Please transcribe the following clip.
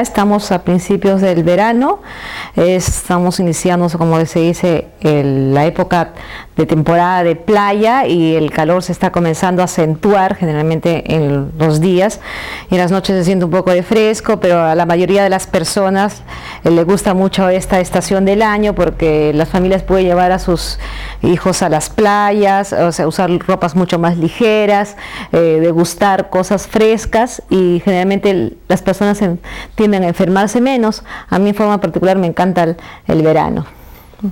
estamos a principios del verano, estamos iniciando, como se dice, la época de temporada de playa y el calor se está comenzando a acentuar generalmente en los días. Y en las noches se siente un poco de fresco, pero a la mayoría de las personas eh, le gusta mucho esta estación del año porque las familias pueden llevar a sus hijos a las playas, o sea, usar ropas mucho más ligeras, eh, degustar cosas frescas y generalmente las personas tienden enfermarse menos. A mí en forma particular me encanta el verano.